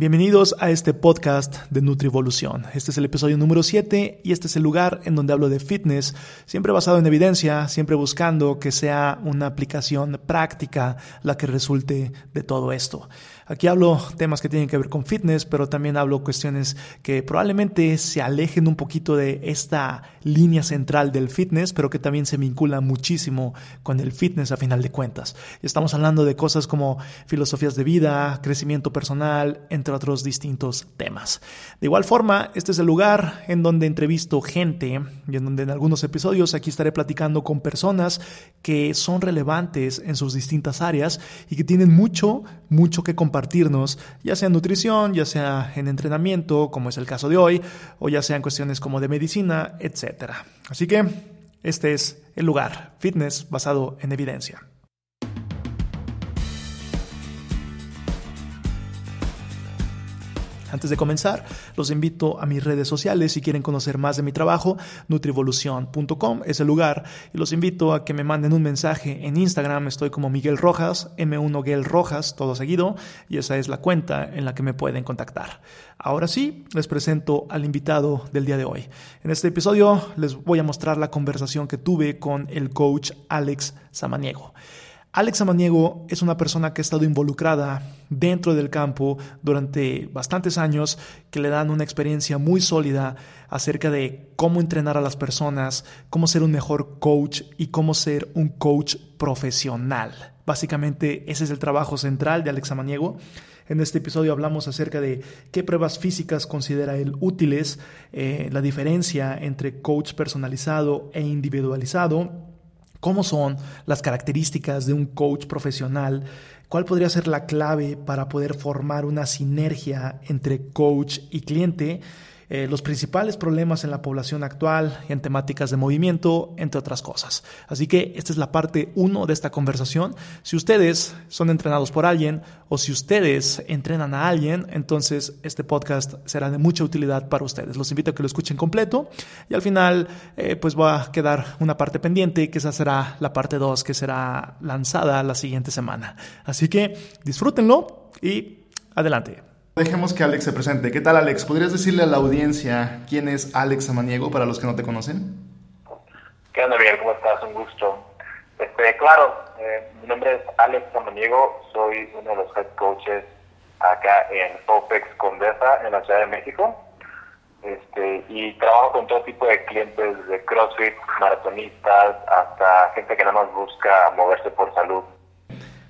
Bienvenidos a este podcast de Nutrivolución. Este es el episodio número 7 y este es el lugar en donde hablo de fitness, siempre basado en evidencia, siempre buscando que sea una aplicación práctica la que resulte de todo esto. Aquí hablo temas que tienen que ver con fitness, pero también hablo cuestiones que probablemente se alejen un poquito de esta línea central del fitness, pero que también se vinculan muchísimo con el fitness a final de cuentas. Estamos hablando de cosas como filosofías de vida, crecimiento personal, entre otros distintos temas. De igual forma, este es el lugar en donde entrevisto gente y en donde en algunos episodios aquí estaré platicando con personas que son relevantes en sus distintas áreas y que tienen mucho, mucho que compartir compartirnos, ya sea en nutrición, ya sea en entrenamiento, como es el caso de hoy, o ya sea en cuestiones como de medicina, etc. Así que este es el lugar, fitness basado en evidencia. Antes de comenzar, los invito a mis redes sociales si quieren conocer más de mi trabajo, nutrivolución.com es el lugar y los invito a que me manden un mensaje en Instagram, estoy como Miguel Rojas, M1 Miguel Rojas, todo seguido, y esa es la cuenta en la que me pueden contactar. Ahora sí, les presento al invitado del día de hoy. En este episodio les voy a mostrar la conversación que tuve con el coach Alex Samaniego. Alex Amaniego es una persona que ha estado involucrada dentro del campo durante bastantes años, que le dan una experiencia muy sólida acerca de cómo entrenar a las personas, cómo ser un mejor coach y cómo ser un coach profesional. Básicamente ese es el trabajo central de Alex Amaniego. En este episodio hablamos acerca de qué pruebas físicas considera él útiles, eh, la diferencia entre coach personalizado e individualizado, cómo son las características de un coach profesional, cuál podría ser la clave para poder formar una sinergia entre coach y cliente eh, los principales problemas en la población actual en temáticas de movimiento, entre otras cosas. Así que esta es la parte uno de esta conversación. Si ustedes son entrenados por alguien o si ustedes entrenan a alguien, entonces este podcast será de mucha utilidad para ustedes. Los invito a que lo escuchen completo y al final eh, pues va a quedar una parte pendiente que esa será la parte 2 que será lanzada la siguiente semana. Así que disfrútenlo y adelante. Dejemos que Alex se presente. ¿Qué tal, Alex? ¿Podrías decirle a la audiencia quién es Alex Amaniego para los que no te conocen? ¿Qué onda, Miguel? ¿Cómo estás? Un gusto. Este, claro, eh, mi nombre es Alex Amaniego, soy uno de los head coaches acá en OPEX Condesa, en la Ciudad de México. Este, y trabajo con todo tipo de clientes, de CrossFit, maratonistas, hasta gente que nada más busca moverse por salud.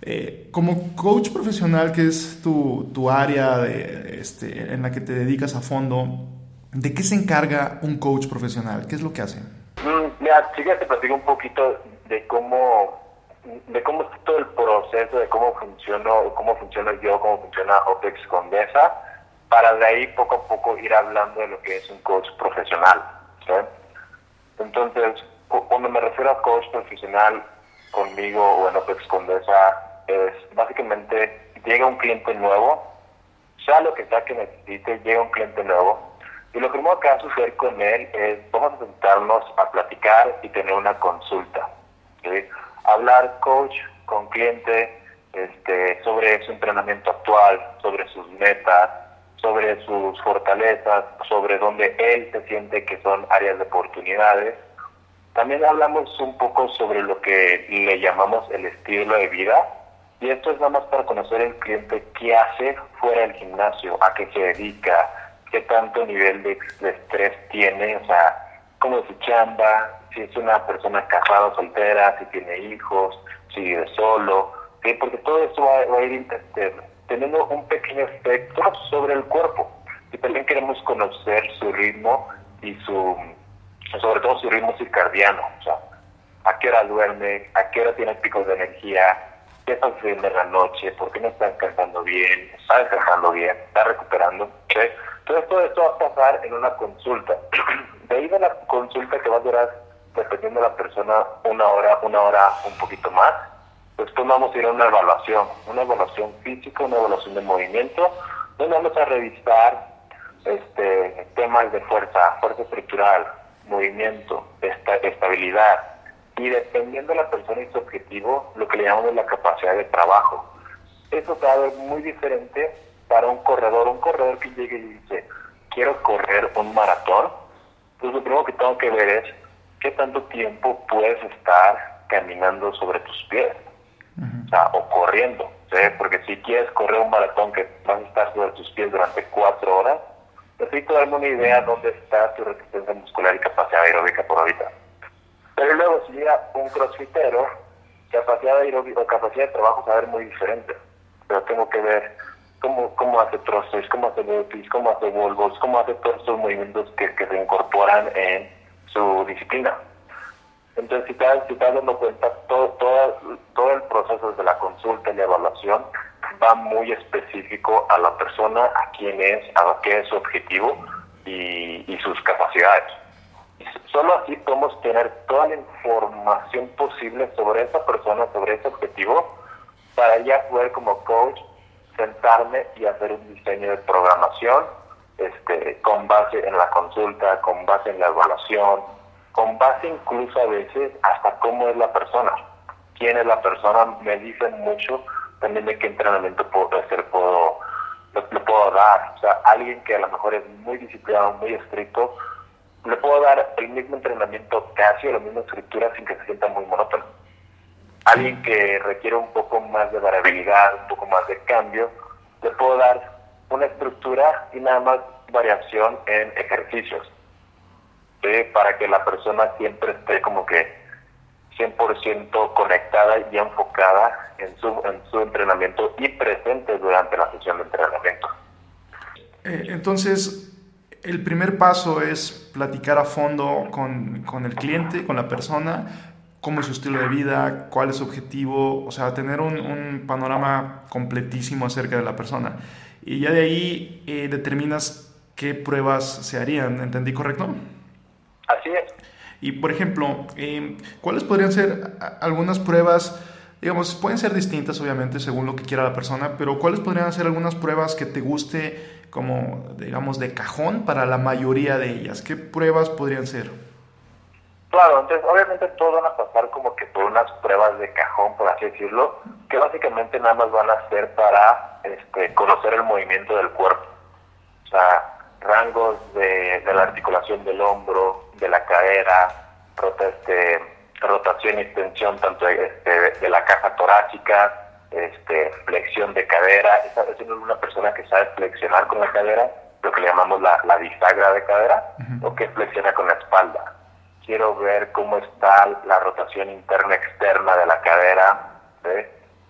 Eh, como coach profesional, que es tu, tu área de, este, en la que te dedicas a fondo, ¿de qué se encarga un coach profesional? ¿Qué es lo que hace? Mm, mira, sí te platico un poquito de cómo de cómo es todo el proceso, de cómo funciono, cómo funciona yo, cómo funciona OPEX Condesa, para de ahí poco a poco ir hablando de lo que es un coach profesional. Entonces, cuando me refiero a coach profesional conmigo o en OPEX Condesa, es básicamente llega un cliente nuevo, sea lo que sea que necesite, llega un cliente nuevo, y lo que va a suceder con él es, vamos a sentarnos a platicar y tener una consulta. Hablar coach con cliente este, sobre su entrenamiento actual, sobre sus metas, sobre sus fortalezas, sobre donde él se siente que son áreas de oportunidades. También hablamos un poco sobre lo que le llamamos el estilo de vida, y esto es nada más para conocer el cliente qué hace fuera del gimnasio, a qué se dedica, qué tanto nivel de, estrés tiene, o sea, cómo es su chamba, si es una persona casada o soltera, si tiene hijos, si vive solo, porque todo esto va, a ir este, teniendo un pequeño efecto sobre el cuerpo. Y también queremos conocer su ritmo y su, sobre todo su ritmo circadiano, o sea, a qué hora duerme, a qué hora tiene picos de energía, qué está sucediendo en la noche, por qué no está descansando bien, está descansando bien, está recuperando. Entonces todo esto va a pasar en una consulta. De ahí de la consulta que va a durar, dependiendo de la persona, una hora, una hora, un poquito más. Después vamos a ir a una evaluación, una evaluación física, una evaluación de movimiento, donde vamos a revisar este, temas de fuerza, fuerza estructural, movimiento, esta, estabilidad, y dependiendo de la persona y su objetivo, lo que le llamamos la capacidad de trabajo. Eso se va a ver muy diferente para un corredor, un corredor que llegue y dice, quiero correr un maratón, pues lo primero que tengo que ver es qué tanto tiempo puedes estar caminando sobre tus pies, o, sea, o corriendo, porque si quieres correr un maratón que vas a estar sobre tus pies durante cuatro horas, necesito darme una idea dónde está tu resistencia muscular y capacidad aeróbica por ahorita. Pero luego si llega un crossfitero, capacidad aeróbica capacidad de trabajo va a ver muy diferente. Pero tengo que ver cómo, cómo hace trozos, cómo hace burpees, cómo hace volvos, cómo hace todos estos movimientos que, que se incorporan en su disciplina. Entonces, si te, si te dando cuenta, todo, todo, todo el proceso de la consulta y la evaluación va muy específico a la persona, a quién es, a qué es su objetivo y, y sus capacidades. Solo así podemos tener toda la información posible sobre esa persona, sobre ese objetivo, para ya poder como coach sentarme y hacer un diseño de programación este, con base en la consulta, con base en la evaluación, con base incluso a veces hasta cómo es la persona. Quién es la persona me dicen mucho también de qué entrenamiento puedo hacer, puedo, le, puedo dar. O sea, alguien que a lo mejor es muy disciplinado, muy estricto, le puedo dar el mismo entrenamiento casi la misma estructura sin que se sienta muy monótono. Alguien que requiere un poco más de variabilidad, un poco más de cambio, le puedo dar una estructura y nada más variación en ejercicios. Para que la persona siempre esté como que 100% conectada y enfocada en su, en su entrenamiento y presente durante la sesión de entrenamiento. Eh, entonces, el primer paso es platicar a fondo con, con, el cliente, con la persona, cómo es su estilo de vida, cuál es su objetivo, o sea, tener un, un panorama completísimo acerca de la persona. Y ya de ahí eh, determinas qué pruebas se harían, ¿entendí correcto? Así es. Y por ejemplo, eh, ¿cuáles podrían ser algunas pruebas? Digamos, pueden ser distintas obviamente según lo que quiera la persona, pero ¿cuáles podrían ser algunas pruebas que te guste como, digamos, de cajón para la mayoría de ellas? ¿Qué pruebas podrían ser? Claro, entonces obviamente todos van a pasar como que por unas pruebas de cajón, por así decirlo, que básicamente nada más van a ser para este, conocer el movimiento del cuerpo. O sea, rangos de, de la articulación del hombro, de la cadera, este, rotación y extensión tanto este, de la caja torácica, este, flexión de cadera. Esa es una persona que sabe flexionar con la cadera, lo que le llamamos la, la bisagra de cadera, o que flexiona con la espalda. Quiero ver cómo está la rotación interna externa de la cadera.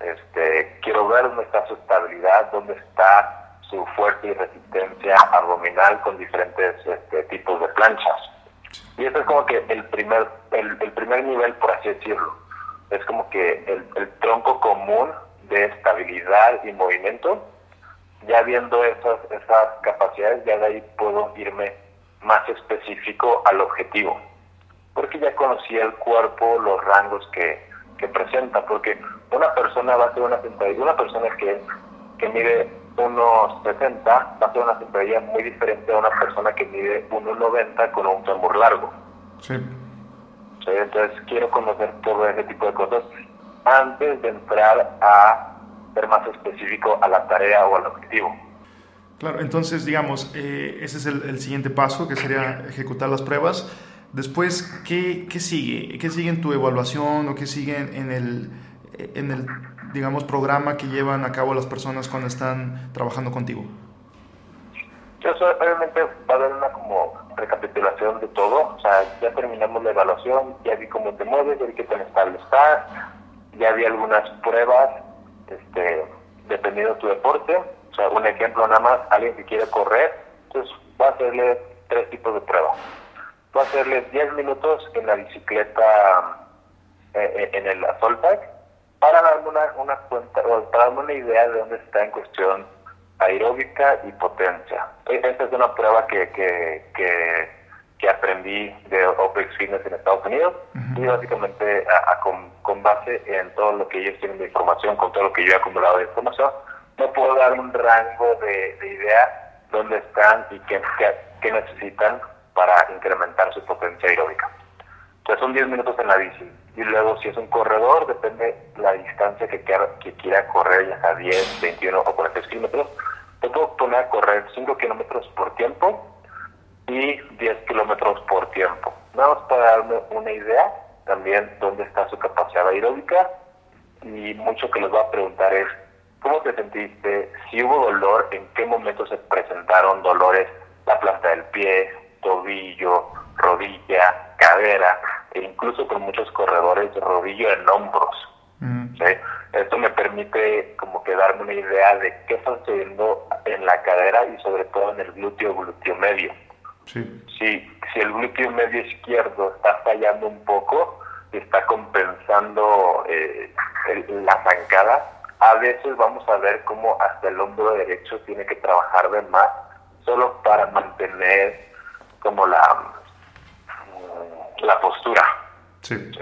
Este, quiero ver dónde está su estabilidad, dónde está su fuerza y resistencia abdominal con diferentes este, tipos de planchas. Y ese es como que el primer, el, primer nivel, por así decirlo. Es como que el, el, tronco común de estabilidad y movimiento. Ya viendo esas, esas capacidades, ya de ahí puedo irme más específico al objetivo. Porque ya conocí el cuerpo, los rangos que, que presenta. Porque una persona va a ser una una persona que, que mide 1,60 va a ser una sentadilla muy diferente a una persona que mide 1,90 con un fémur largo. Sí. Entonces quiero conocer todo ese tipo de cosas antes de entrar a ser más específico a la tarea o al objetivo. Claro, entonces digamos, eh, ese es el, siguiente paso, que sería ejecutar las pruebas. Después, ¿qué, ¿qué, sigue? ¿Qué sigue en tu evaluación o qué sigue en el, en el digamos, programa que llevan a cabo las personas cuando están trabajando contigo? Yo obviamente va a haber una como recapitulación de todo, o sea, ya terminamos la evaluación, ya vi cómo te mueves, ya vi qué tan estable estás, ya vi algunas pruebas, este, dependiendo de tu deporte, o sea, un ejemplo nada más, alguien que quiere correr, entonces va a hacerle tres tipos de pruebas. Va a hacerle 10 minutos en la bicicleta, eh, eh, en el assault bike, para darme una, una cuenta, para darme una idea de dónde está en cuestión aeróbica y potencia. E, esta es una prueba que, que, aprendí de OPEX Fitness en Estados Unidos. Y básicamente con, con, base en todo lo que ellos tienen de información, con todo lo que yo he acumulado de información, no puedo dar un rango de, de idea dónde están y qué, qué necesitan para incrementar su potencia aeróbica. Entonces son 10 minutos en la bici. Y luego si es un corredor, depende la distancia que quiera, que quiera correr, ya sea 10, 21 o 40 kilómetros, puedo poner a correr 5 kilómetros por tiempo y 10 kilómetros por tiempo. Nada más para darme una idea también dónde está su capacidad aeróbica y mucho que les voy a preguntar es, ¿cómo te sentiste? Si hubo dolor, ¿en qué momento se presentaron dolores? La planta del pie, tobillo, rodilla, cadera, e incluso con muchos corredores, rodillo en hombros. Esto me permite como que darme una idea de qué está sucediendo en la cadera y sobre todo en el glúteo, glúteo medio. Sí. Si, si el glúteo medio izquierdo está fallando un poco y está compensando eh, la zancada, a veces vamos a ver cómo hasta el hombro derecho tiene que trabajar de más solo para mantener como la, la postura. Sí.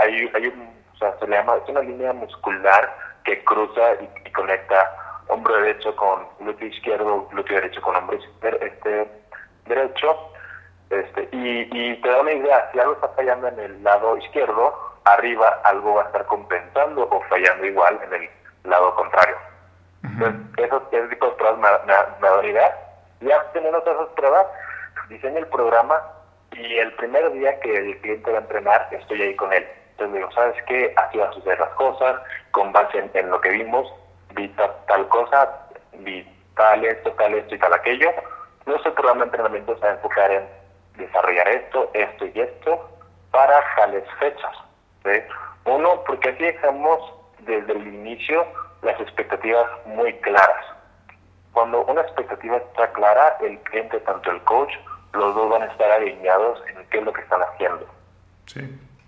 hay, hay un se le llama, es una línea muscular que cruza y, conecta hombro derecho con glúteo izquierdo, glúteo derecho con hombro este, derecho. Este, y, y te da una idea, si algo está fallando en el lado izquierdo, arriba algo va a estar compensando o fallando igual en el lado contrario. Entonces, esos, ese tipo de pruebas me, me, da una idea. Ya teniendo todas esas pruebas, diseño el programa y el primer día que el cliente va a entrenar, estoy ahí con él entonces digo, ¿sabes qué? Así van a suceder las cosas, con base en, lo que vimos, vi tal, cosa, vi tal esto, tal esto y tal aquello. Nuestro programa de entrenamiento se va a enfocar en desarrollar esto, esto y esto para tales fechas. Uno, porque así dejamos desde el inicio las expectativas muy claras. Cuando una expectativa está clara, el cliente, tanto el coach, los dos van a estar alineados en qué es lo que están haciendo. Sí.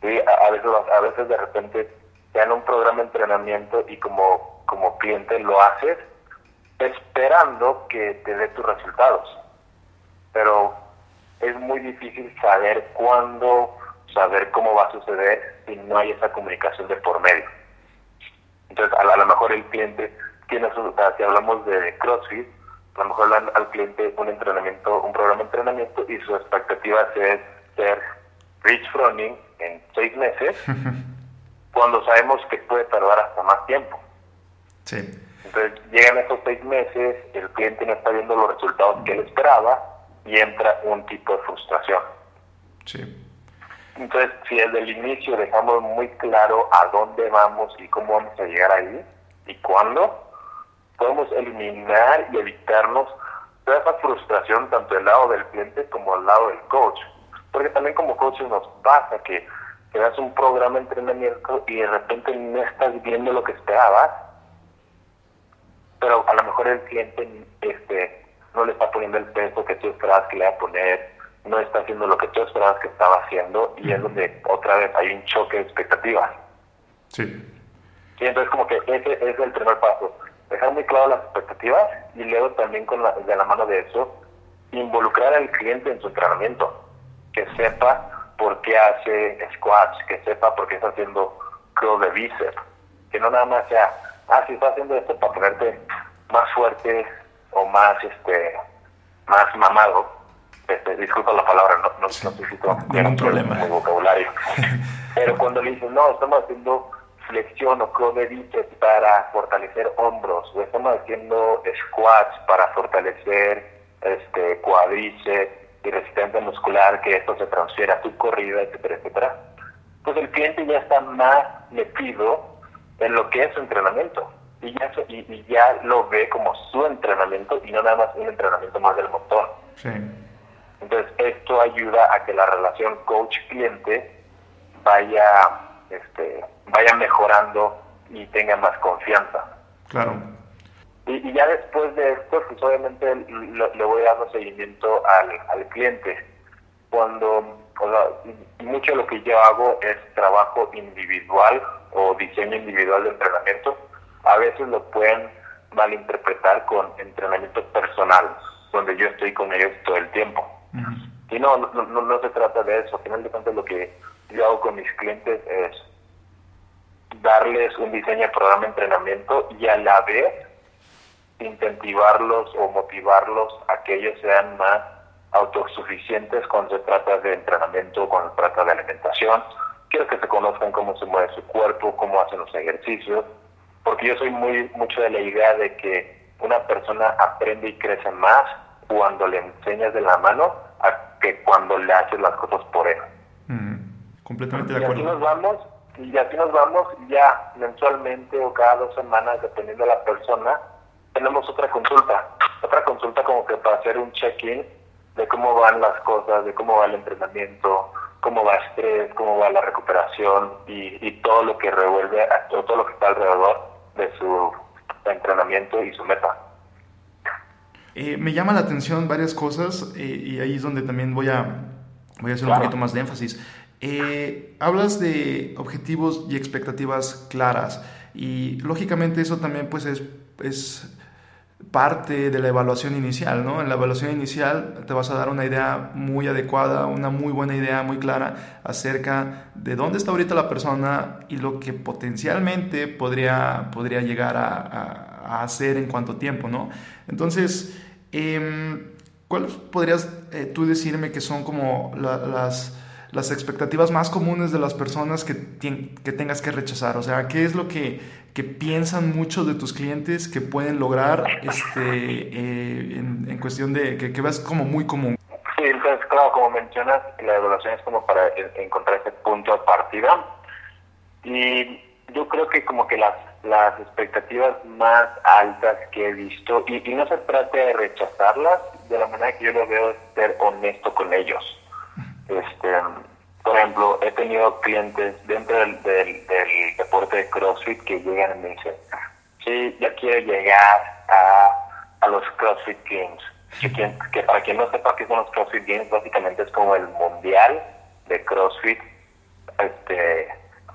¿sí? A, veces, a veces de repente te dan un programa de entrenamiento y como, como cliente lo haces esperando que te dé tus resultados. Pero es muy difícil saber cuándo, saber cómo va a suceder si no hay esa comunicación de por medio. Entonces, a, lo mejor el cliente tiene su, si hablamos de CrossFit, a lo mejor dan al cliente un entrenamiento, un programa de entrenamiento y su expectativa es ser Rich Froning en seis meses, cuando sabemos que puede tardar hasta más tiempo. Sí. Entonces llegan esos seis meses, el cliente no está viendo los resultados que él esperaba y entra un tipo de frustración. Sí. Entonces, si desde el inicio dejamos muy claro a dónde vamos y cómo vamos a llegar ahí y cuándo, podemos eliminar y evitarnos toda esa frustración tanto del lado del cliente como del lado del coach. Porque también como coaches nos pasa que te das un programa de entrenamiento y de repente no estás viendo lo que esperabas, pero a lo mejor el cliente este no le está poniendo el peso que tú esperabas que le iba a poner, no está haciendo lo que tú esperabas que estaba haciendo y es donde otra vez hay un choque de expectativas. Sí. Sí, entonces como que ese, ese es el primer paso, dejar muy claro las expectativas y luego también con la, de la mano de eso, involucrar al cliente en su entrenamiento que sepa por qué hace squats, que sepa por qué está haciendo curl de bíceps, que no nada más sea, ah, si está haciendo esto para ponerte más fuerte o más, este, más mamado. Este, disculpa la palabra, no, no, sí, necesito ningún problema. vocabulario. Pero cuando le dicen, no, estamos haciendo flexión o curl de bíceps para fortalecer hombros, o estamos haciendo squats para fortalecer este cuádriceps, y resistencia muscular, que esto se transfiere a tu corrida, etcétera, etcétera, pues el cliente ya está más metido en lo que es su entrenamiento y ya, y, ya lo ve como su entrenamiento y no nada más un entrenamiento más del montón. Entonces, esto ayuda a que la relación coach-cliente vaya, este, vaya mejorando y tenga más confianza. Claro. Y, ya después de esto, pues obviamente le voy dando seguimiento al, cliente. Cuando, mucho de lo que yo hago es trabajo individual o diseño individual de entrenamiento. A veces lo pueden malinterpretar con entrenamiento personal, donde yo estoy con ellos todo el tiempo. Y no, no, no, se trata de eso. Al final de cuentas, lo que yo hago con mis clientes es darles un diseño de programa de entrenamiento y a la vez incentivarlos o motivarlos a que ellos sean más autosuficientes cuando se trata de entrenamiento, cuando se trata de alimentación. Quiero que se conozcan cómo se mueve su cuerpo, cómo hacen los ejercicios, porque yo soy muy mucho de la idea de que una persona aprende y crece más cuando le enseñas de la mano a que cuando le haces las cosas por él. completamente de acuerdo. Y así nos vamos, y así nos vamos ya mensualmente o cada dos semanas, dependiendo de la persona, tenemos otra consulta, otra consulta como que para hacer un check-in de cómo van las cosas, de cómo va el entrenamiento, cómo va el estrés, cómo va la recuperación y, todo lo que revuelve, todo lo que está alrededor de su entrenamiento y su meta. Eh, me llama la atención varias cosas eh, y ahí es donde también voy a, voy a hacer un poquito más de énfasis. Eh, hablas de objetivos y expectativas claras y lógicamente eso también pues es, es parte de la evaluación inicial, ¿no? En la evaluación inicial te vas a dar una idea muy adecuada, una muy buena idea, muy clara acerca de dónde está ahorita la persona y lo que potencialmente podría, podría llegar a, hacer en cuánto tiempo, ¿no? Entonces, eh, ¿cuáles podrías tú decirme que son como las las expectativas más comunes de las personas que, que tengas que rechazar? O sea, ¿qué es lo que, que, piensan muchos de tus clientes que pueden lograr este, eh, en, cuestión de que, que ves como muy común? Sí, entonces, claro, como mencionas, la evaluación es como para encontrar ese punto de partida. Y yo creo que como que las, las expectativas más altas que he visto, y, y no se trata de rechazarlas, de la manera que yo lo veo es ser honesto con ellos este, por ejemplo, he tenido clientes dentro del, del, deporte de CrossFit que llegan y me dicen, sí, ya quiero llegar a, a los CrossFit Games. Que, para quien no sepa qué son los CrossFit Games, básicamente es como el mundial de CrossFit este,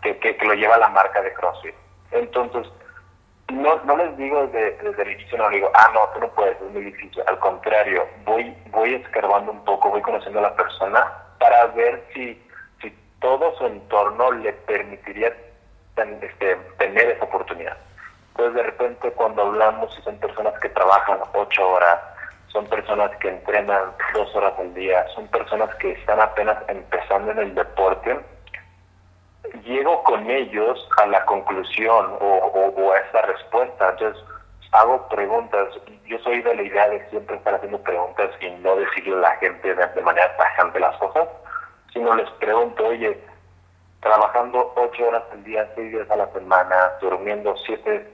que, que, lo lleva la marca de CrossFit. Entonces, no, no les digo desde, el inicio, no les digo, ah, no, tú no puedes, es muy difícil. Al contrario, voy, voy escarbando un poco, voy conociendo a la persona para ver si todo su entorno le permitiría este, tener esa oportunidad. Entonces, de repente, cuando hablamos, son personas que trabajan ocho horas, son personas que entrenan dos horas al día, son personas que están apenas empezando en el deporte, llego con ellos a la conclusión o, a esa respuesta. Entonces, hago preguntas. Yo soy de la idea de siempre estar haciendo preguntas y no decirle a la gente de, manera tajante las cosas, sino les pregunto, oye, trabajando ocho horas al día, seis días a la semana, durmiendo siete,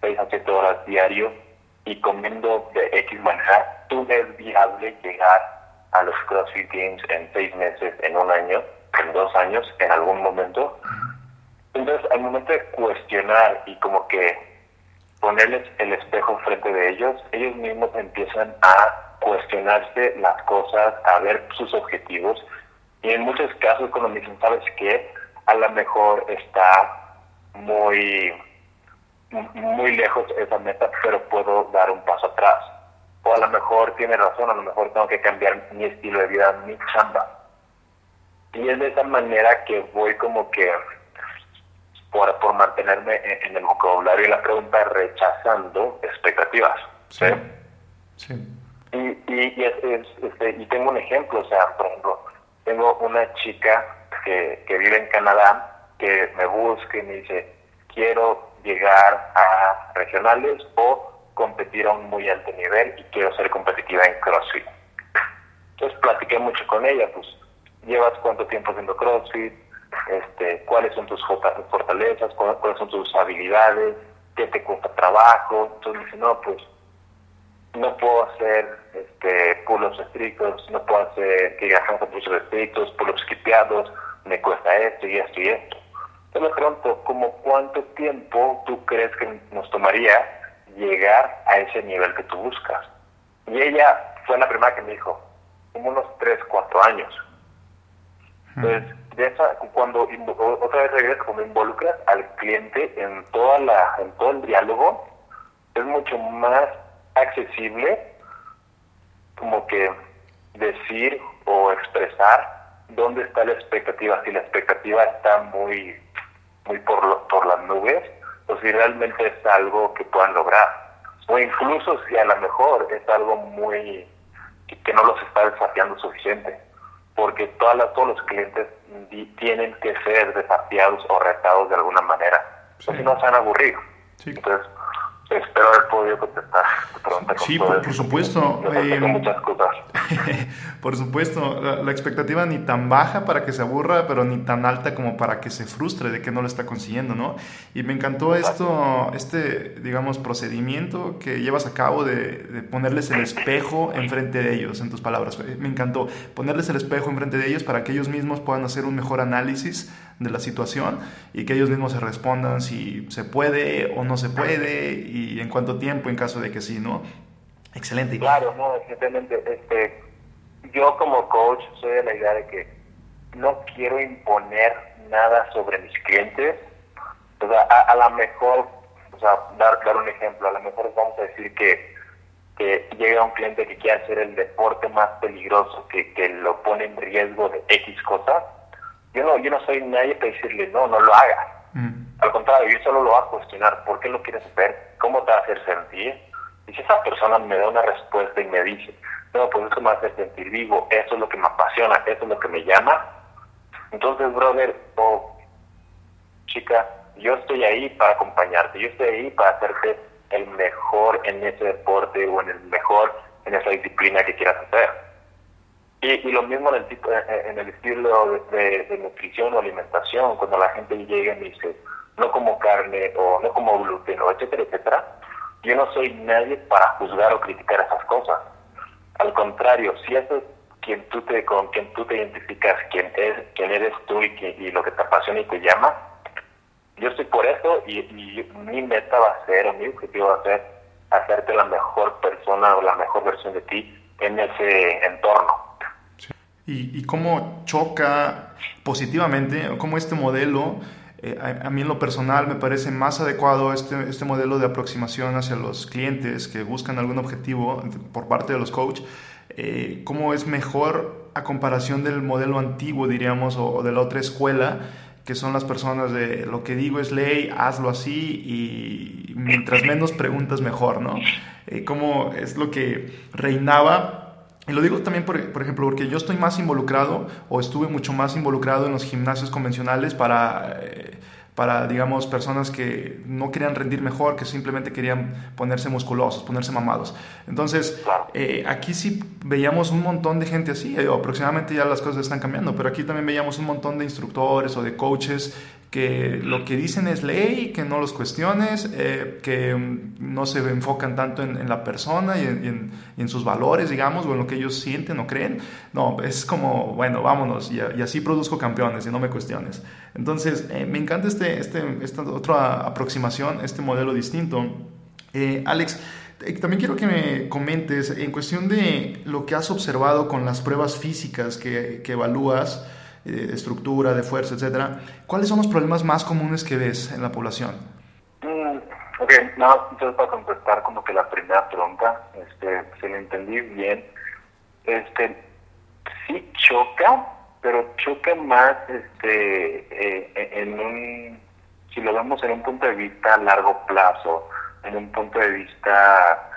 seis a siete horas diario y comiendo de X manera, ¿tú ves viable llegar a los CrossFit Games en seis meses, en un año, en dos años, en algún momento? Entonces, al momento de cuestionar y como que ponerles el espejo frente de ellos, ellos mismos empiezan a cuestionarse las cosas, a ver sus objetivos y en muchos casos cuando me dicen, ¿sabes qué? A lo mejor está muy, muy lejos esa meta, pero puedo dar un paso atrás. O a lo mejor tiene razón, a lo mejor tengo que cambiar mi estilo de vida, mi chamba. Y es de esa manera que voy como que por, por mantenerme en, el vocabulario y la pregunta rechazando expectativas. Sí. sí. Y, y, este, y tengo un ejemplo, o sea, por ejemplo, tengo una chica que, que vive en Canadá que me busca y me dice, quiero llegar a regionales o competir a un muy alto nivel y quiero ser competitiva en CrossFit. Entonces platiqué mucho con ella, pues, ¿llevas cuánto tiempo haciendo CrossFit? este, cuáles son tus fortalezas, cuáles son tus habilidades, qué te cuesta trabajo. Entonces dice, no, pues no puedo hacer este, pull-ups estrictos, no puedo hacer que hagamos pull-ups estrictos, pull-ups skipeados, me cuesta esto y esto y esto. Entonces me pregunto, ¿cómo cuánto tiempo tú crees que nos tomaría llegar a ese nivel que tú buscas? Y ella fue la primera que me dijo, como unos 3, 4 años. Entonces, cuando otra vez regresas, cuando involucras al cliente en toda la, en todo el diálogo, es mucho más accesible como que decir o expresar dónde está la expectativa, si la expectativa está muy, muy por, por las nubes, o si realmente es algo que puedan lograr. O incluso si a lo mejor es algo muy que no los está desafiando suficiente porque todas todos los clientes tienen que ser desafiados o retados de alguna manera, sí. si no se van a aburrir. Entonces, espero haber podido contestar tu pregunta. sí, por, supuesto. Eh, muchas cosas. por supuesto, la, expectativa ni tan baja para que se aburra, pero ni tan alta como para que se frustre de que no lo está consiguiendo, ¿no? Y me encantó esto, este, digamos, procedimiento que llevas a cabo de, de ponerles el espejo enfrente de ellos, en tus palabras. Me encantó ponerles el espejo enfrente de ellos para que ellos mismos puedan hacer un mejor análisis de la situación y que ellos mismos se respondan si se puede o no se puede y en cuánto tiempo en caso de que sí, ¿no? Excelente. Claro, no, evidentemente, este, yo como coach soy de la idea de que no quiero imponer nada sobre mis clientes, o sea, a, lo mejor, o sea, dar, dar un ejemplo, a lo mejor vamos a decir que, que llega un cliente que quiere hacer el deporte más peligroso, que, que lo pone en riesgo de X cosas, yo no, yo no soy nadie para decirle, no, no lo haga. Mm. Al contrario, yo solo lo voy a cuestionar, ¿por qué lo quieres hacer? ¿Cómo te va a hacer sentir? Y si esa persona me da una respuesta y me dice, no, pues eso me hacer sentir vivo, eso es lo que me apasiona, eso es lo que me llama, entonces, brother o chica, yo estoy ahí para acompañarte, yo estoy ahí para hacerte el mejor en ese deporte o en el mejor en esa disciplina que quieras hacer. Y, lo mismo en el, tipo, en el estilo de, nutrición o alimentación, cuando la gente llega y me dice, no como carne o no como gluten o etcétera, etcétera, yo no soy nadie para juzgar o criticar esas cosas. Al contrario, si eso es quien tú te, con quien tú te identificas, quién, es, quién eres tú y, y lo que te apasiona y te llama, yo estoy por eso y, y mi meta va a ser, o mi objetivo va a ser, hacerte la mejor persona o la mejor versión de ti en ese entorno y, cómo choca positivamente, cómo este modelo, eh, a, mí en lo personal me parece más adecuado este, este modelo de aproximación hacia los clientes que buscan algún objetivo por parte de los coaches, eh, cómo es mejor a comparación del modelo antiguo, diríamos, o, de la otra escuela, que son las personas de lo que digo es ley, hazlo así y mientras menos preguntas mejor, ¿no? Eh, es lo que reinaba y lo digo también, por, ejemplo, porque yo estoy más involucrado o estuve mucho más involucrado en los gimnasios convencionales para, eh, para, digamos, personas que no querían rendir mejor, que simplemente querían ponerse musculosos, ponerse mamados. Entonces, eh, aquí sí veíamos un montón de gente así, eh, aproximadamente ya las cosas están cambiando, pero aquí también veíamos un montón de instructores o de coaches que lo que dicen es ley, que no los cuestiones, eh, que mm, no se enfocan tanto en, la persona y en, sus valores, digamos, o en lo que ellos sienten o creen. No, es como, bueno, vámonos, y, así produzco campeones y no me cuestiones. Entonces, eh, me encanta este, este, esta otra aproximación, este modelo distinto. Eh, Alex, también quiero que me comentes en cuestión de lo que has observado con las pruebas físicas que, que evalúas, eh, de estructura, de fuerza, etcétera. ¿Cuáles son los problemas más comunes que ves en la población? Mm, ok, no, entonces para contestar como que la primera pregunta, este, si lo entendí bien, este, sí choca, pero choca más este, eh, en un, si lo vemos en un punto de vista a largo plazo, en un punto de vista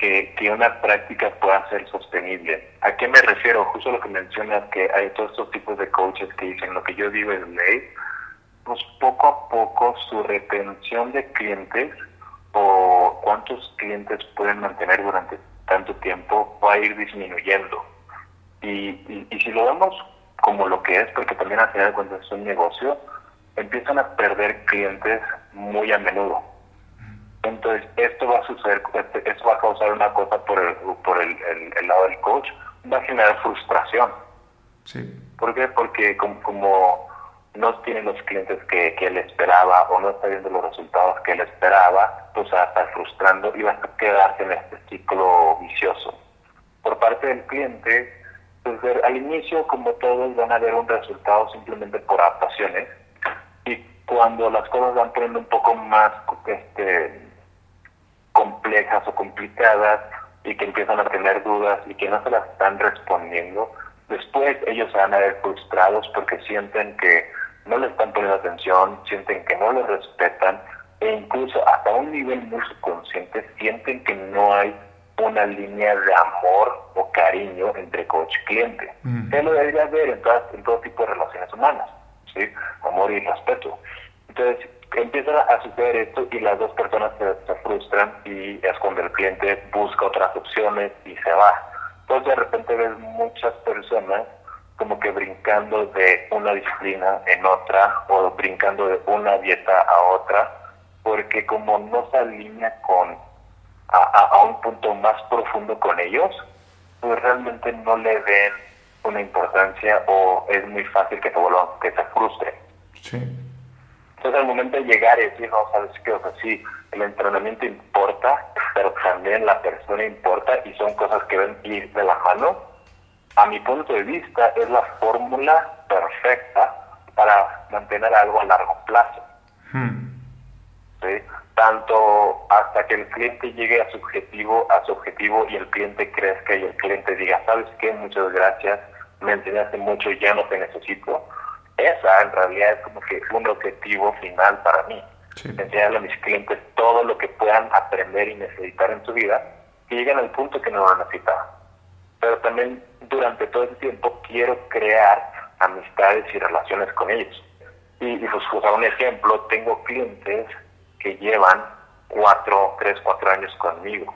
que, una práctica pueda ser sostenible. ¿A qué me refiero? Justo lo que mencionas, que hay todos estos tipos de coaches que dicen lo que yo digo es ley, pues poco a poco su retención de clientes o cuántos clientes pueden mantener durante tanto tiempo va a ir disminuyendo. Y, y, si lo vemos como lo que es, porque también al final cuentas es un negocio, empiezan a perder clientes muy a menudo. Entonces, esto va a suceder, este, esto va a causar una cosa por el, por el, el, lado del coach, va a generar frustración. Sí. ¿Por qué? Porque como, no tiene los clientes que, que, él esperaba o no está viendo los resultados que él esperaba, pues va a estar frustrando y va a quedarse en este ciclo vicioso. Por parte del cliente, pues al inicio, como todos, van a ver un resultado simplemente por adaptaciones y cuando las cosas van poniendo un poco más este, complejas o complicadas y que empiezan a tener dudas y que no se las están respondiendo, después ellos se van a ver frustrados porque sienten que no le están poniendo atención, sienten que no les respetan e incluso hasta un nivel muy subconsciente sienten que no hay una línea de amor o cariño entre coach y cliente. Uh lo debería haber en, todas, en todo tipo de relaciones humanas, ¿sí? Amor y respeto. Entonces, empieza a suceder esto y las dos personas se, frustran y es cuando el cliente busca otras opciones y se va. Entonces de repente ves muchas personas como que brincando de una disciplina en otra o brincando de una dieta a otra, porque como no se alinea con a, a un punto más profundo con ellos, pues realmente no le ven una importancia o es muy fácil que se vuelvan, que se frustren. Sí. Entonces al momento de llegar y decir, no, sabes qué, o sea, sí, el entrenamiento importa, pero también la persona importa y son cosas que deben ir de la mano. A mi punto de vista es la fórmula perfecta para mantener algo a largo plazo. Hmm. ¿Sí? Tanto hasta que el cliente llegue a su objetivo, a su objetivo y el cliente crezca y el cliente diga, sabes qué, muchas gracias, me enseñaste mucho y ya no te necesito esa en realidad es como que un objetivo final para mí. Sí. Enseñarle a mis clientes todo lo que puedan aprender y necesitar en su vida y lleguen al punto que no lo necesitan. Pero también durante todo ese tiempo quiero crear amistades y relaciones con ellos. Y, y pues, a un ejemplo, tengo clientes que llevan cuatro, tres, cuatro años conmigo.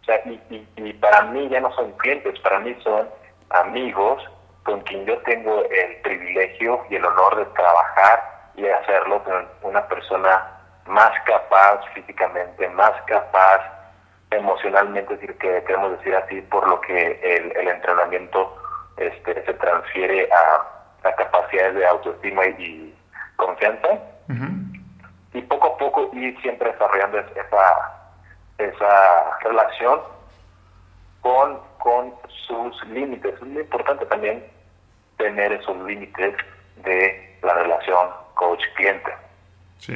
O sea, y, y, y para mí ya no son clientes, para mí son amigos con quien yo tengo el privilegio y el honor de trabajar y de hacerlo con una persona más capaz físicamente, más capaz emocionalmente, decir que queremos decir así, por lo que el, el entrenamiento este, se transfiere a, a, capacidades de autoestima y, y confianza. Uh -huh. Y poco a poco ir siempre desarrollando esa, esa relación con, con sus límites. Es muy importante también tener esos límites de la relación coach-cliente. Sí.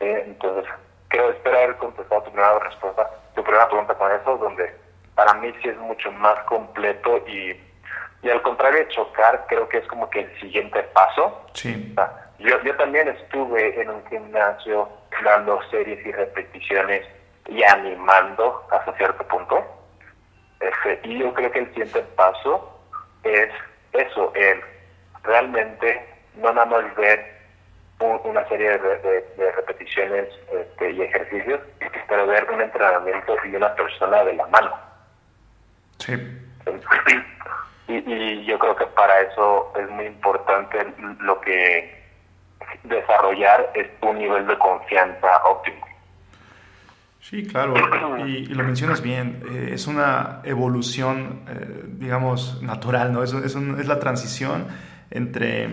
Eh, entonces, creo, espero haber contestado tu primera respuesta, tu primera pregunta con eso, donde para mí sí es mucho más completo y, y al contrario de chocar, creo que es como que el siguiente paso. Sí. O sea, yo, yo también estuve en un gimnasio dando series y repeticiones y animando hasta cierto punto. Este, y yo creo que el siguiente paso es eso, el realmente no nada más ver un, una serie de, de, de repeticiones este, y ejercicios, pero ver un entrenamiento y una persona de la mano. Sí. Y, y yo creo que para eso es muy importante lo que desarrollar es un nivel de confianza óptimo. Sí, claro, y, y, lo mencionas bien, eh, es una evolución, eh, digamos, natural, ¿no? Es, es, un, es la transición entre eh,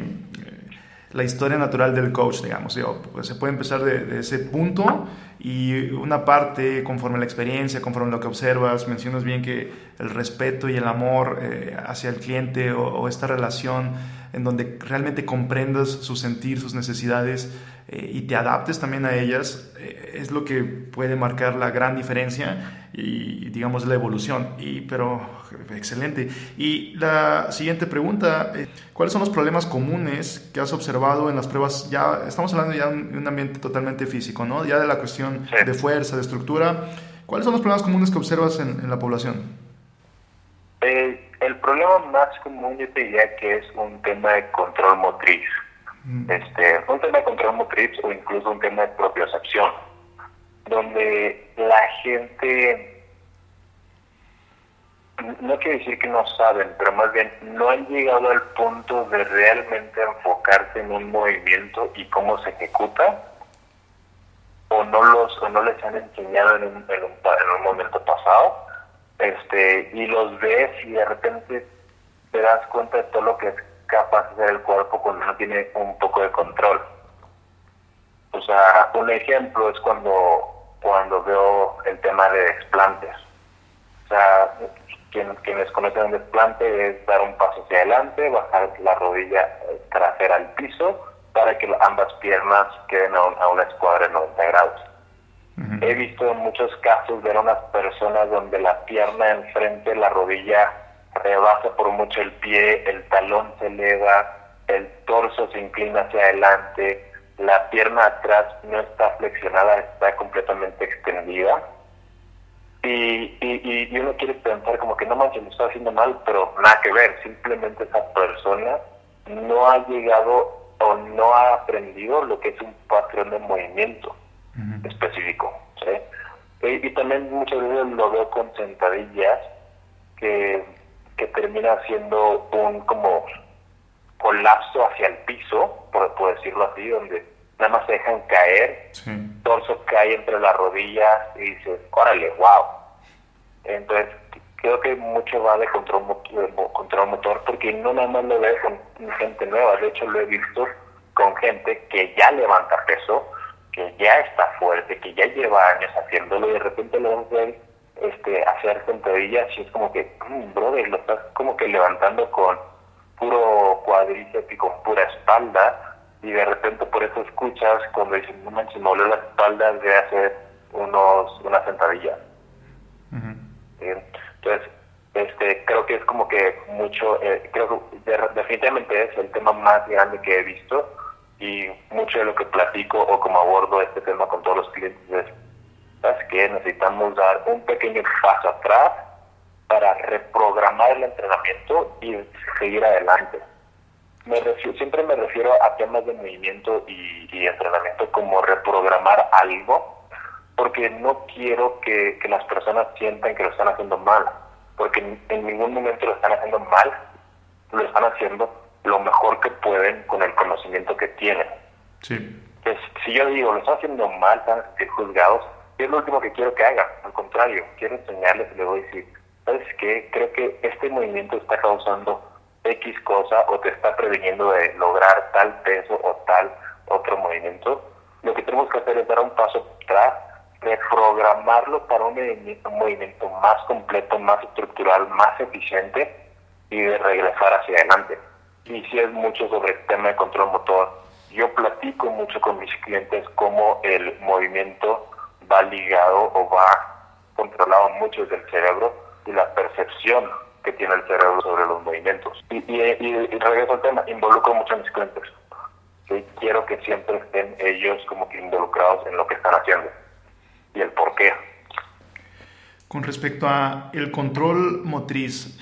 la historia natural del coach, digamos, pues se puede empezar de, de, ese punto y una parte, conforme la experiencia, conforme lo que observas, mencionas bien que el respeto y el amor eh, hacia el cliente o, o esta relación en donde realmente comprendas su sentir, sus necesidades eh, y te adaptes también a ellas, eh, es lo que puede marcar la gran diferencia y digamos la evolución. Y, pero excelente. Y la siguiente pregunta, eh, ¿cuáles son los problemas comunes que has observado en las pruebas? Ya estamos hablando ya de un ambiente totalmente físico, ¿no? Ya de la cuestión sí. de fuerza, de estructura. ¿Cuáles son los problemas comunes que observas en, en la población? Eh, el problema más común yo te diría que es un tema de control motriz. Mm. Este, un tema de control motriz o incluso un tema de propiocepción, donde la gente, no quiero decir que no saben, pero más bien no han llegado al punto de realmente enfocarse en un movimiento y cómo se ejecuta, o no los o no les han enseñado en un, en un, en un momento pasado este y los ves y de repente te das cuenta de todo lo que es capaz de hacer el cuerpo no tiene un poco de control. O sea, un ejemplo es cuando cuando veo el tema de desplantes. O sea, quien, quienes conocen un desplante es dar un paso hacia adelante, bajar la rodilla trasera al piso para que ambas piernas queden a, un, a una escuadra de 90 grados. He visto en muchos casos ver a unas personas donde la pierna enfrente, la rodilla rebasa por mucho el pie, el talón se eleva, el torso se inclina hacia adelante, la pierna atrás no está flexionada, está completamente extendida. Y, y, y uno quiere pensar como que no manches, lo está haciendo mal, pero nada que ver, simplemente esa persona no ha llegado o no ha aprendido lo que es un patrón de movimiento específico. Y, también muchas veces lo veo con sentadillas que, que termina siendo un como colapso hacia el piso, por, por decirlo así, donde nada más se dejan caer, torso cae entre las rodillas y dices, órale, wow. Entonces, creo que mucho va de control, control motor porque no nada más lo veo con gente nueva, de hecho lo he visto con gente que ya levanta peso, que ya está fuerte, que ya lleva años haciéndolo y de repente lo vamos a este, hacer sentadillas y es como que, mmm, brother, lo estás como que levantando con puro cuádriceps y con pura espalda y de repente por eso escuchas cuando dicen, no manches, me la espalda de hacer unos, una sentadilla. Entonces, este, creo que es como que mucho, eh, creo que definitivamente es el tema más grande que he visto y mucho de lo que platico o como abordo este tema con todos los clientes es, ¿sabes qué? Necesitamos dar un pequeño paso atrás para reprogramar el entrenamiento y seguir adelante. Me refiero, siempre me refiero a temas de movimiento y, y entrenamiento como reprogramar algo, porque no quiero que, que, las personas sientan que lo están haciendo mal, porque en, en ningún momento lo están haciendo mal, lo están haciendo lo mejor que pueden con el conocimiento que tienen. Sí. si yo digo, lo están haciendo mal, están juzgados, es lo último que quiero que hagan. Al contrario, quiero enseñarles y les voy a decir, ¿sabes qué? Creo que este movimiento está causando X cosa o te está previniendo de lograr tal peso o tal otro movimiento. Lo que tenemos que hacer es dar un paso atrás, reprogramarlo para un movimiento más completo, más estructural, más eficiente y de regresar hacia adelante y si es mucho sobre el tema de control motor. Yo platico mucho con mis clientes cómo el movimiento va ligado o va controlado mucho del cerebro y la percepción que tiene el cerebro sobre los movimientos. Y, y, regreso al tema, involucro mucho a mis clientes. Quiero que siempre estén ellos como que involucrados en lo que están haciendo y el por qué. Con respecto a el control motriz,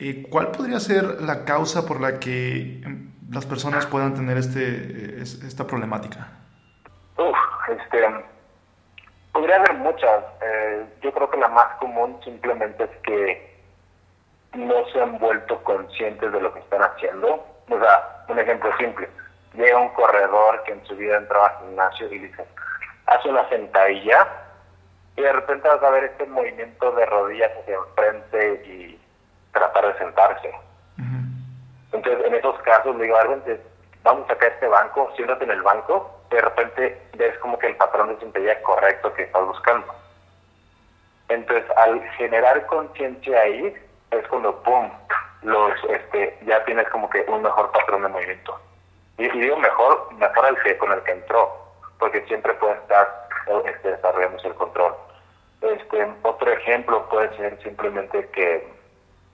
eh, ¿Cuál podría ser la causa por la que em, las personas puedan tener este, esta problemática? Uf, este, podría haber muchas. Eh, yo creo que la más común simplemente es que no se han vuelto conscientes de lo que están haciendo. O sea, un ejemplo simple. Llega un corredor que en su vida entraba al gimnasio y dice, hace una sentadilla y de repente vas a ver este movimiento de rodillas hacia enfrente y tratar de sentarse. Entonces, en esos casos, le digo, vamos a sacar este banco, siéntate en el banco, de repente ves como que el patrón de sentadilla correcto que estás buscando. Entonces, al generar conciencia ahí, es cuando, ¡pum!, los, este, ya tienes como que un mejor patrón de movimiento. Y, digo mejor, mejor al que, con el que entró, porque siempre puede estar este, desarrollando el control. Este, otro ejemplo puede ser simplemente que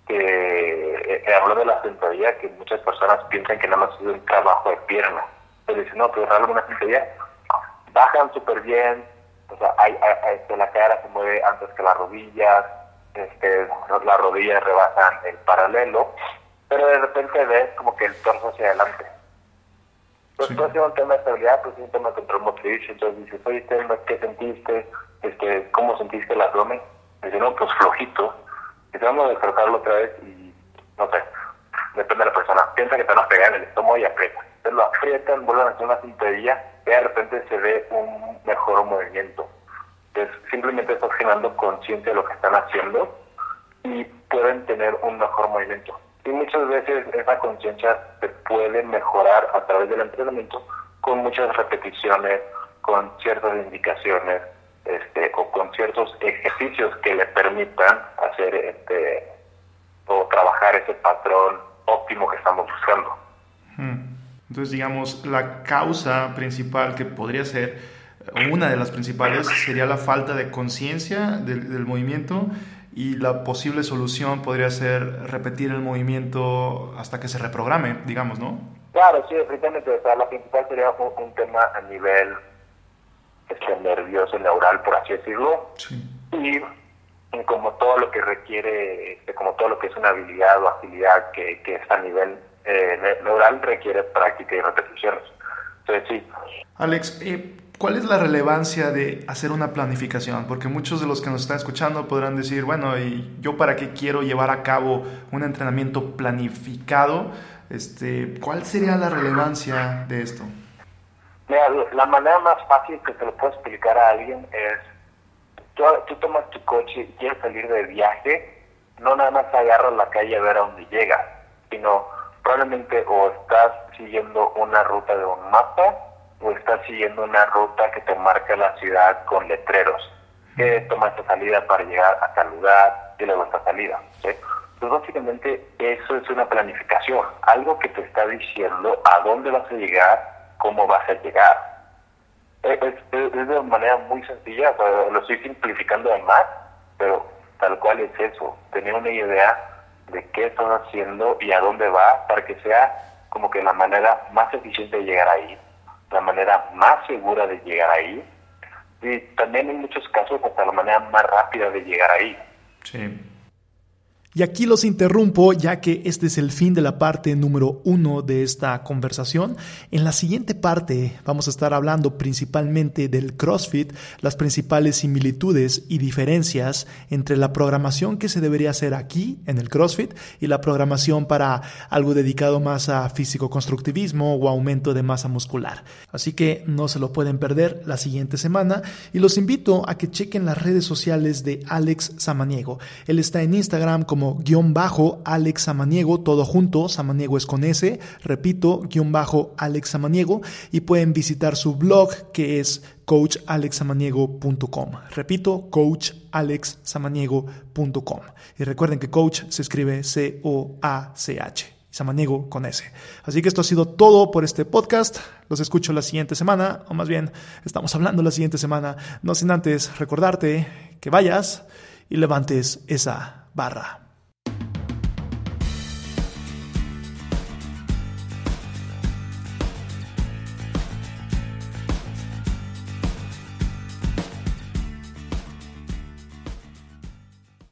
que eh, habló de la sentadilla, que muchas personas piensan que nada más es un trabajo de pierna. Pero dicen, no, pero realmente una sentadilla bajan súper bien, o sea, hay, este, la cara se mueve antes que las rodillas, este, las rodillas rebasan el paralelo, pero de repente ves como que el torso hacia adelante. Entonces, sí. un tema de estabilidad, pues es un tema de control motriz, entonces dices, oye, ¿qué sentiste? Este, ¿Cómo sentiste el abdomen? Dice, no, pues flojito y vamos a despertarlo otra vez y no sé, depende de la persona. Piensa que te van a pegar en el estómago y aprieta. Lo aprietan, vuelven a hacer una cinturilla y de repente se ve un mejor movimiento. Entonces simplemente estás generando conciencia de lo que están haciendo y pueden tener un mejor movimiento. Y muchas veces esa conciencia se puede mejorar a través del entrenamiento con muchas repeticiones, con ciertas indicaciones, este, o con ciertos ejercicios que le permitan hacer este, o trabajar ese patrón óptimo que estamos buscando. Entonces, digamos, la causa principal que podría ser, una de las principales, sería la falta de conciencia del, del, movimiento y la posible solución podría ser repetir el movimiento hasta que se reprograme, digamos, ¿no? Claro, sí, definitivamente. O sea, la principal sería un, un tema a nivel este, nervioso, neural, por así decirlo. Y, como todo lo que requiere, este, como todo lo que es una habilidad o agilidad que, que es a nivel eh, neural requiere práctica y repeticiones. Entonces, sí. Alex, eh, ¿cuál es la relevancia de hacer una planificación? Porque muchos de los que nos están escuchando podrán decir, bueno, ¿y yo para qué quiero llevar a cabo un entrenamiento planificado? Este, ¿Cuál sería la relevancia de esto? Mira, la manera más fácil que te lo puedo explicar a alguien es, tú, tú tomas tu coche y quieres salir de viaje, no nada más agarras la calle a ver a dónde llegas, sino probablemente o estás siguiendo una ruta de un mapa o estás siguiendo una ruta que te marca la ciudad con letreros. Que toma esta salida para llegar a tal lugar y luego esta salida. ¿sí? Entonces, básicamente, eso es una planificación, algo que te está diciendo a dónde vas a llegar, cómo vas a llegar. Es, es, de una manera muy sencilla, lo estoy simplificando además, pero tal cual es eso, tener una idea de qué estás haciendo y a dónde va para que sea como que la manera más eficiente de llegar ahí, la manera más segura de llegar ahí y también en muchos casos hasta la manera más rápida de llegar ahí. Sí. Y aquí los interrumpo ya que este es el fin de la parte número uno de esta conversación. En la siguiente parte vamos a estar hablando principalmente del CrossFit, las principales similitudes y diferencias entre la programación que se debería hacer aquí en el CrossFit y la programación para algo dedicado más a físico-constructivismo o aumento de masa muscular. Así que no se lo pueden perder la siguiente semana y los invito a que chequen las redes sociales de Alex Samaniego. Él está en Instagram como guion bajo Alex Samaniego, todo junto, Samaniego es con S, repito, guion bajo Alex Samaniego, y pueden visitar su blog que es coachalexsamaniego.com. Repito, coachalexsamaniego.com. Y recuerden que coach se escribe C-O-A-C-H. Samaniego con S. Así que esto ha sido todo por este podcast. Los escucho la siguiente semana, o más bien, estamos hablando la siguiente semana. No sin antes recordarte que vayas y levantes esa barra.